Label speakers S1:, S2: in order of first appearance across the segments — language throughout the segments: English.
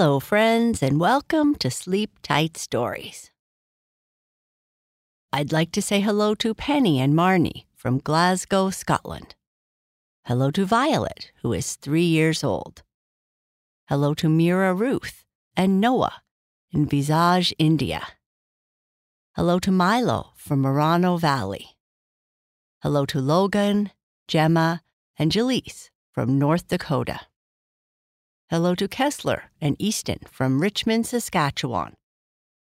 S1: Hello, friends, and welcome to Sleep Tight Stories. I'd like to say hello to Penny and Marnie from Glasgow, Scotland. Hello to Violet, who is three years old. Hello to Mira Ruth and Noah in Vizag, India. Hello to Milo from Moreno Valley. Hello to Logan, Gemma, and Jaleese from North Dakota. Hello to Kessler and Easton from Richmond, Saskatchewan.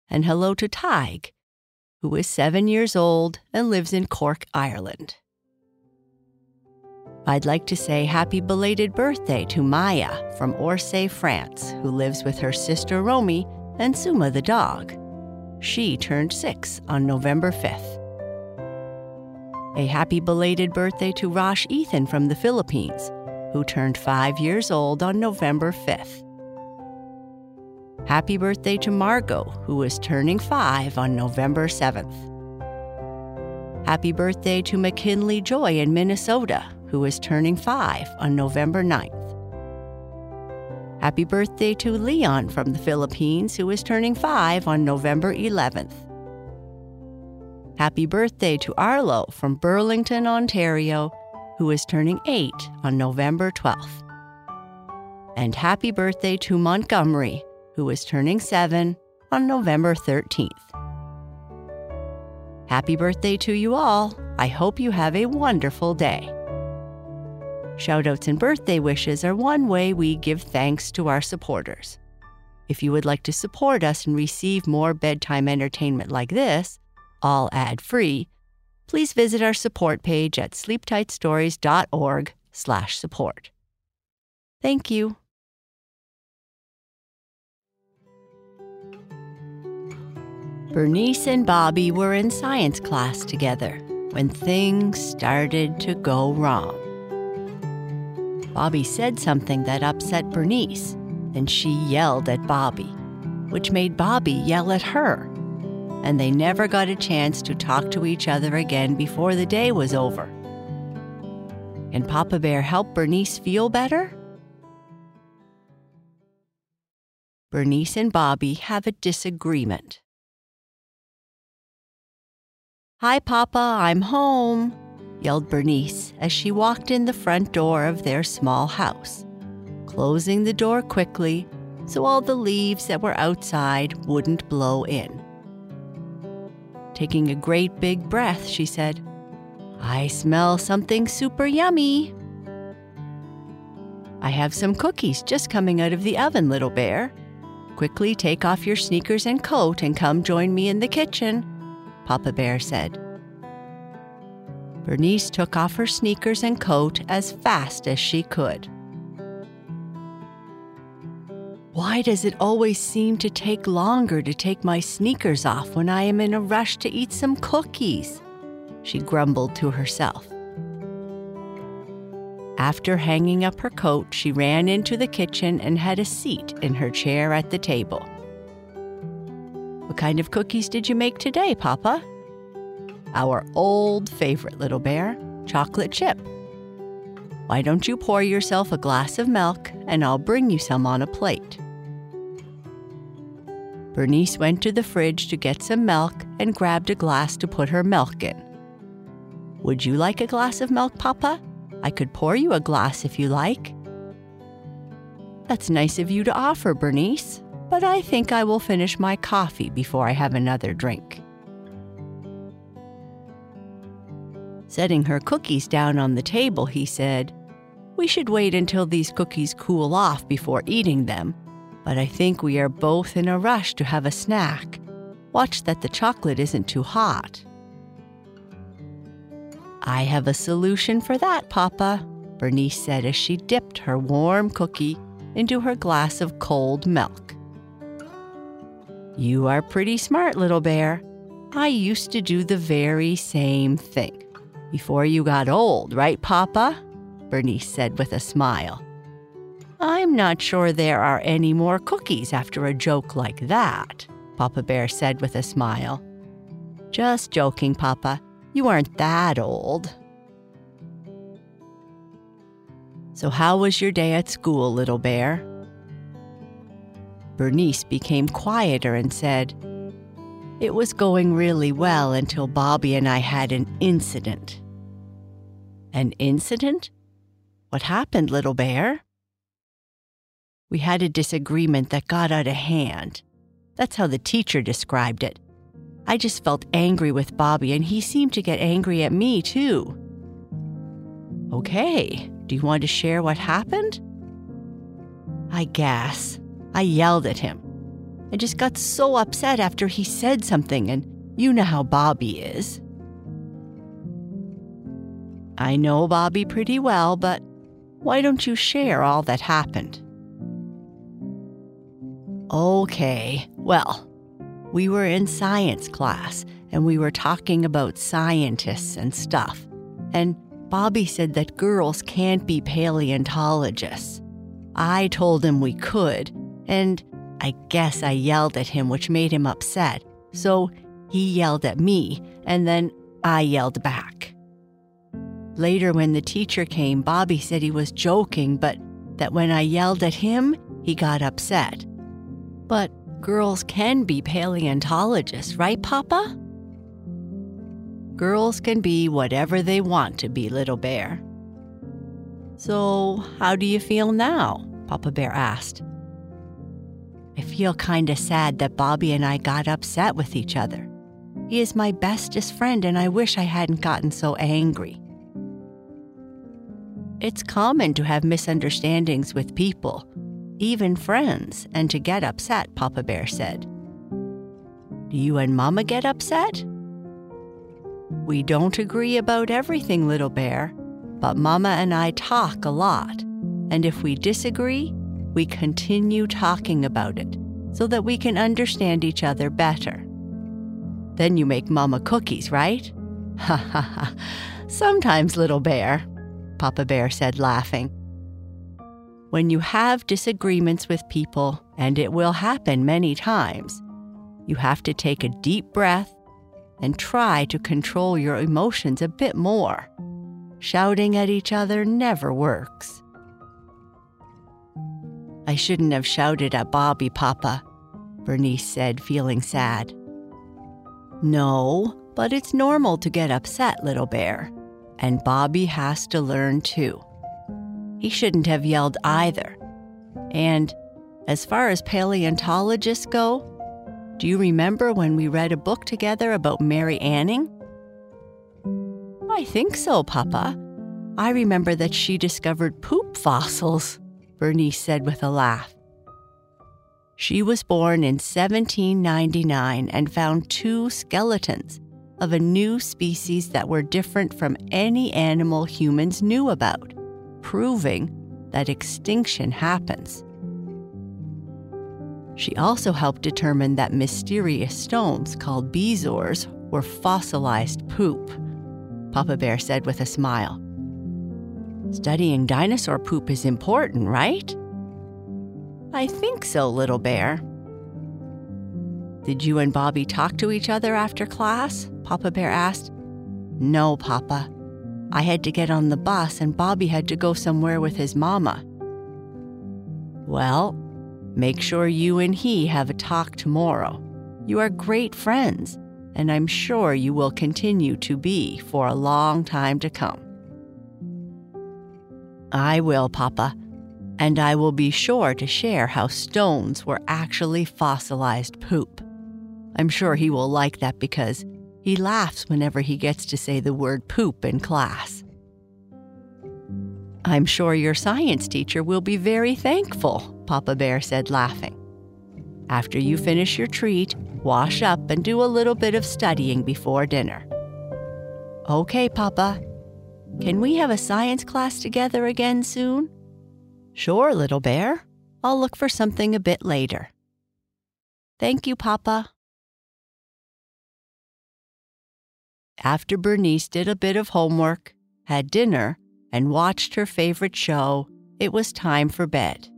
S1: And hello to Tig, who is seven years old and lives in Cork, Ireland. I'd like to say happy belated birthday to Maya from Orsay, France, who lives with her sister Romy and Suma the dog. She turned six on November 5th. A happy belated birthday to Rosh Ethan from the Philippines, who turned five years old on November 5th. Happy birthday to Margot, who is turning five on November 7th. Happy birthday to McKinley Joy in Minnesota, who is turning five on November 9th. Happy birthday to Leon from the Philippines, who is turning five on November 11th. Happy birthday to Arlo from Burlington, Ontario, who is turning 8 on November 12th. And happy birthday to Montgomery, who is turning 7 on November 13th. Happy birthday to you all. I hope you have a wonderful day. Shoutouts and birthday wishes are one way we give thanks to our supporters. If you would like to support us and receive more bedtime entertainment like this, all ad free, please visit our support page at sleeptightstories.org slash support. Thank you. Bernice and Bobby were in science class together when things started to go wrong. Bobby said something that upset Bernice, and she yelled at Bobby, which made Bobby yell at her and they never got a chance to talk to each other again before the day was over. Can Papa Bear help Bernice feel better? Bernice and Bobby have a disagreement. Hi, Papa, I'm home, yelled Bernice as she walked in the front door of their small house, closing the door quickly so all the leaves that were outside wouldn't blow in. Taking a great big breath, she said, I smell something super yummy. I have some cookies just coming out of the oven, little bear. Quickly take off your sneakers and coat and come join me in the kitchen, Papa Bear said. Bernice took off her sneakers and coat as fast as she could. Why does it always seem to take longer to take my sneakers off when I am in a rush to eat some cookies? She grumbled to herself. After hanging up her coat, she ran into the kitchen and had a seat in her chair at the table. What kind of cookies did you make today, Papa? Our old favorite, little bear, chocolate chip. Why don't you pour yourself a glass of milk and I'll bring you some on a plate? Bernice went to the fridge to get some milk and grabbed a glass to put her milk in. Would you like a glass of milk, Papa? I could pour you a glass if you like. That's nice of you to offer, Bernice, but I think I will finish my coffee before I have another drink. Setting her cookies down on the table, he said, We should wait until these cookies cool off before eating them but I think we are both in a rush to have a snack. Watch that the chocolate isn't too hot. I have a solution for that, Papa, Bernice said as she dipped her warm cookie into her glass of cold milk. You are pretty smart, little bear. I used to do the very same thing. Before you got old, right, Papa? Bernice said with a smile. I'm not sure there are any more cookies after a joke like that, Papa Bear said with a smile. Just joking, Papa. You aren't that old. So, how was your day at school, little bear? Bernice became quieter and said, It was going really well until Bobby and I had an incident. An incident? What happened, little bear? We had a disagreement that got out of hand. That's how the teacher described it. I just felt angry with Bobby, and he seemed to get angry at me, too. Okay, do you want to share what happened? I guess. I yelled at him. I just got so upset after he said something, and you know how Bobby is. I know Bobby pretty well, but why don't you share all that happened? Okay, well, we were in science class and we were talking about scientists and stuff. And Bobby said that girls can't be paleontologists. I told him we could, and I guess I yelled at him, which made him upset. So he yelled at me, and then I yelled back. Later, when the teacher came, Bobby said he was joking, but that when I yelled at him, he got upset. But girls can be paleontologists, right, Papa? Girls can be whatever they want to be, Little Bear. So, how do you feel now? Papa Bear asked. I feel kinda sad that Bobby and I got upset with each other. He is my bestest friend, and I wish I hadn't gotten so angry. It's common to have misunderstandings with people, even friends, and to get upset, Papa Bear said. Do you and Mama get upset? We don't agree about everything, Little Bear, but Mama and I talk a lot. And if we disagree, we continue talking about it so that we can understand each other better. Then you make Mama cookies, right? Ha ha ha. Sometimes, Little Bear, Papa Bear said, laughing. When you have disagreements with people, and it will happen many times, you have to take a deep breath and try to control your emotions a bit more. Shouting at each other never works. I shouldn't have shouted at Bobby, Papa, Bernice said, feeling sad. No, but it's normal to get upset, little bear, and Bobby has to learn too. He shouldn't have yelled either. And as far as paleontologists go, do you remember when we read a book together about Mary Anning? I think so, Papa. I remember that she discovered poop fossils, Bernice said with a laugh. She was born in 1799 and found two skeletons of a new species that were different from any animal humans knew about, proving that extinction happens. She also helped determine that mysterious stones called bezoars were fossilized poop, Papa Bear said with a smile. Studying dinosaur poop is important, right? I think so, little bear. Did you and Bobby talk to each other after class? Papa Bear asked. No, Papa. I had to get on the bus and Bobby had to go somewhere with his mama. Well, Make sure you and he have a talk tomorrow. You are great friends, and I'm sure you will continue to be for a long time to come. I will, Papa, and I will be sure to share how stones were actually fossilized poop. I'm sure he will like that because he laughs whenever he gets to say the word poop in class. I'm sure your science teacher will be very thankful, Papa Bear said, laughing. After you finish your treat, wash up and do a little bit of studying before dinner. Okay, Papa. Can we have a science class together again soon? Sure, little bear. I'll look for something a bit later. Thank you, Papa. After Bernice did a bit of homework, had dinner, and watched her favorite show, it was time for bed.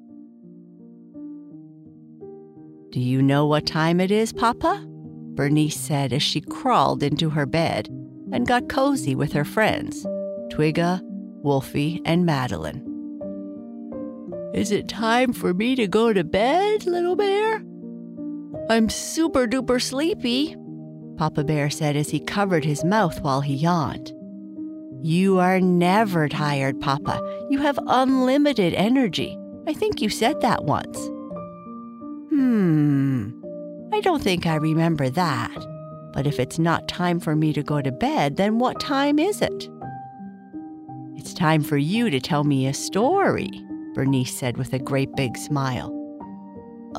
S1: Do you know what time it is, Papa? Bernice said as she crawled into her bed and got cozy with her friends, Twigga, Wolfie, and Madeline. Is it time for me to go to bed, little bear? I'm super duper sleepy, Papa Bear said as he covered his mouth while he yawned. You are never tired, Papa. You have unlimited energy. I think you said that once. Hmm, I don't think I remember that. But if it's not time for me to go to bed, then what time is it? It's time for you to tell me a story, Bernice said with a great big smile.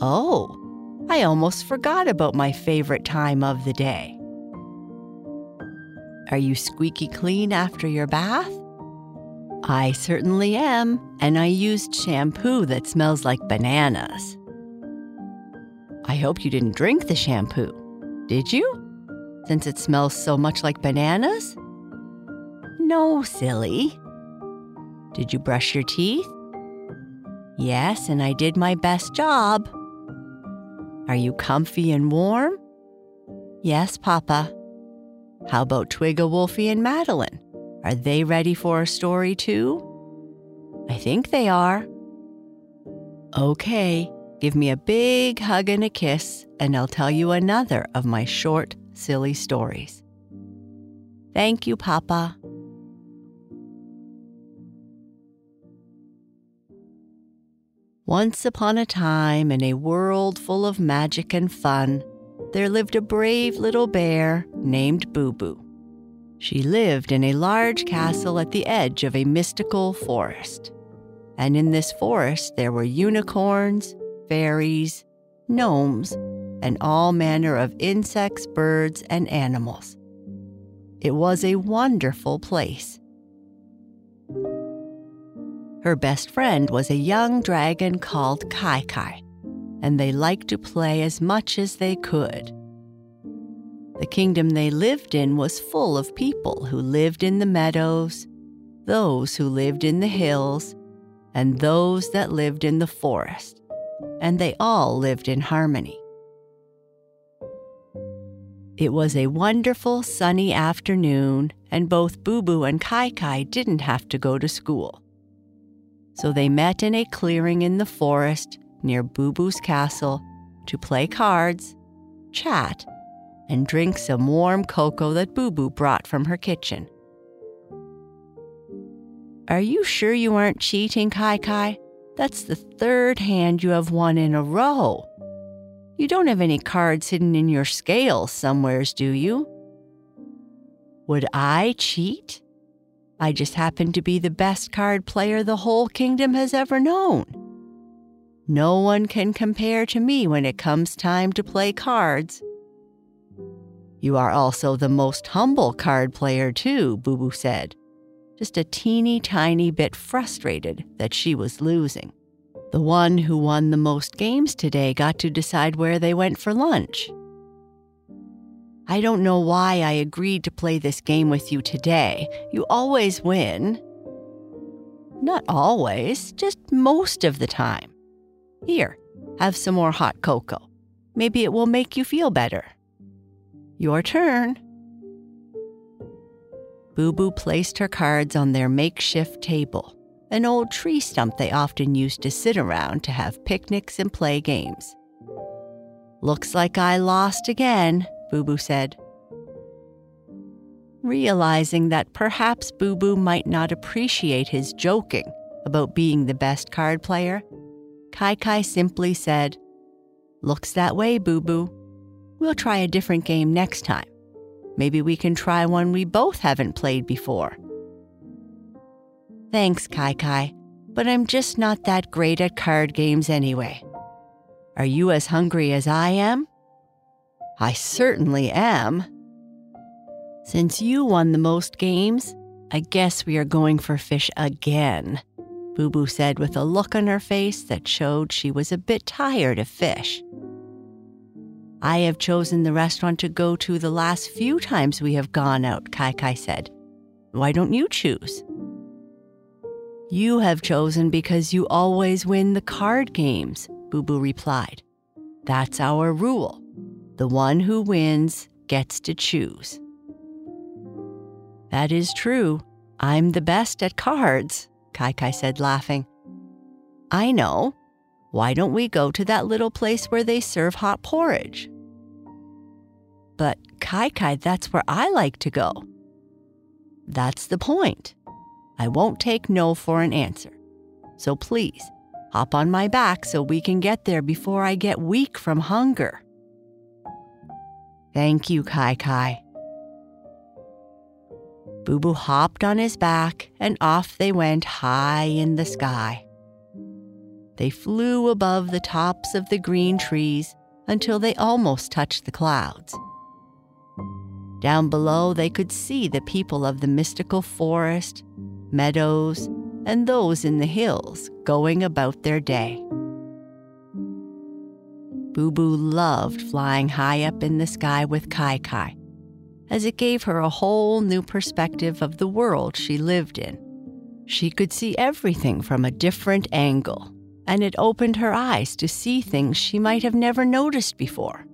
S1: Oh, I almost forgot about my favorite time of the day. Are you squeaky clean after your bath? I certainly am, and I used shampoo that smells like bananas. I hope you didn't drink the shampoo. Did you? Since it smells so much like bananas? No, silly. Did you brush your teeth? Yes, and I did my best job. Are you comfy and warm? Yes, Papa. How about Twigga, Wolfie, and Madeline? Are they ready for a story too? I think they are. Okay, give me a big hug and a kiss, and I'll tell you another of my short, silly stories. Thank you, Papa. Once upon a time, in a world full of magic and fun, there lived a brave little bear named Boo Boo. She lived in a large castle at the edge of a mystical forest. And in this forest, there were unicorns, fairies, gnomes, and all manner of insects, birds, and animals. It was a wonderful place. Her best friend was a young dragon called Kai Kai, and they liked to play as much as they could. The kingdom they lived in was full of people who lived in the meadows, those who lived in the hills, and those that lived in the forest, and they all lived in harmony. It was a wonderful sunny afternoon, and both Boo Boo and Kai Kai didn't have to go to school. So they met in a clearing in the forest near Boo Boo's castle to play cards, chat, and drink some warm cocoa that Boo Boo brought from her kitchen. Are you sure you aren't cheating, Kai Kai? That's the third hand you have won in a row. You don't have any cards hidden in your scales somewheres, do you? Would I cheat? I just happen to be the best card player the whole kingdom has ever known. No one can compare to me when it comes time to play cards. You are also the most humble card player, too, Boo Boo said, just a teeny tiny bit frustrated that she was losing. The one who won the most games today got to decide where they went for lunch. I don't know why I agreed to play this game with you today. You always win. Not always, just most of the time. Here, have some more hot cocoa. Maybe it will make you feel better. Your turn. Boo Boo placed her cards on their makeshift table, an old tree stump they often used to sit around to have picnics and play games. Looks like I lost again, Boo Boo said. Realizing that perhaps Boo Boo might not appreciate his joking about being the best card player, Kai Kai simply said, Looks that way, Boo Boo. We'll try a different game next time. Maybe we can try one we both haven't played before. Thanks, Kai Kai, but I'm just not that great at card games anyway. Are you as hungry as I am? I certainly am. Since you won the most games, I guess we are going for fish again, Boo Boo said with a look on her face that showed she was a bit tired of fish. I have chosen the restaurant to go to the last few times we have gone out, Kai Kai said. Why don't you choose? You have chosen because you always win the card games, Boo Boo replied. That's our rule. The one who wins gets to choose. That is true. I'm the best at cards, Kai Kai said, laughing. I know. Why don't we go to that little place where they serve hot porridge? But, Kai Kai, that's where I like to go. That's the point. I won't take no for an answer. So please, hop on my back so we can get there before I get weak from hunger. Thank you, Kai Kai. Boo Boo hopped on his back and off they went high in the sky. They flew above the tops of the green trees until they almost touched the clouds. Down below, they could see the people of the mystical forest, meadows, and those in the hills going about their day. Boo Boo loved flying high up in the sky with Kai Kai, as it gave her a whole new perspective of the world she lived in. She could see everything from a different angle, and it opened her eyes to see things she might have never noticed before.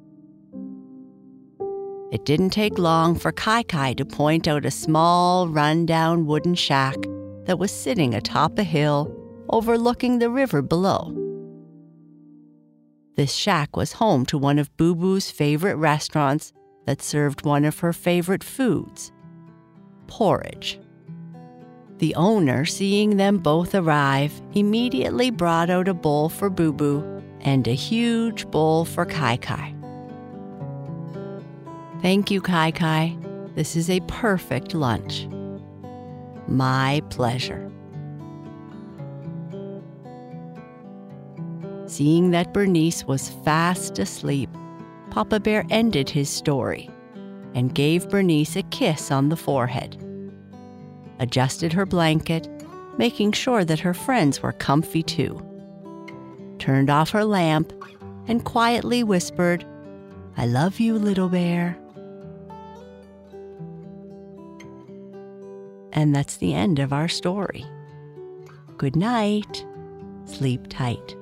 S1: It didn't take long for Kai Kai to point out a small, run-down wooden shack that was sitting atop a hill overlooking the river below. This shack was home to one of Boo Boo's favorite restaurants that served one of her favorite foods porridge. The owner, seeing them both arrive, immediately brought out a bowl for Boo Boo and a huge bowl for Kai Kai. Thank you, Kai Kai. This is a perfect lunch. My pleasure. Seeing that Bernice was fast asleep, Papa Bear ended his story and gave Bernice a kiss on the forehead, adjusted her blanket, making sure that her friends were comfy too, turned off her lamp, and quietly whispered, I love you, little bear. And that's the end of our story. Good night. Sleep tight.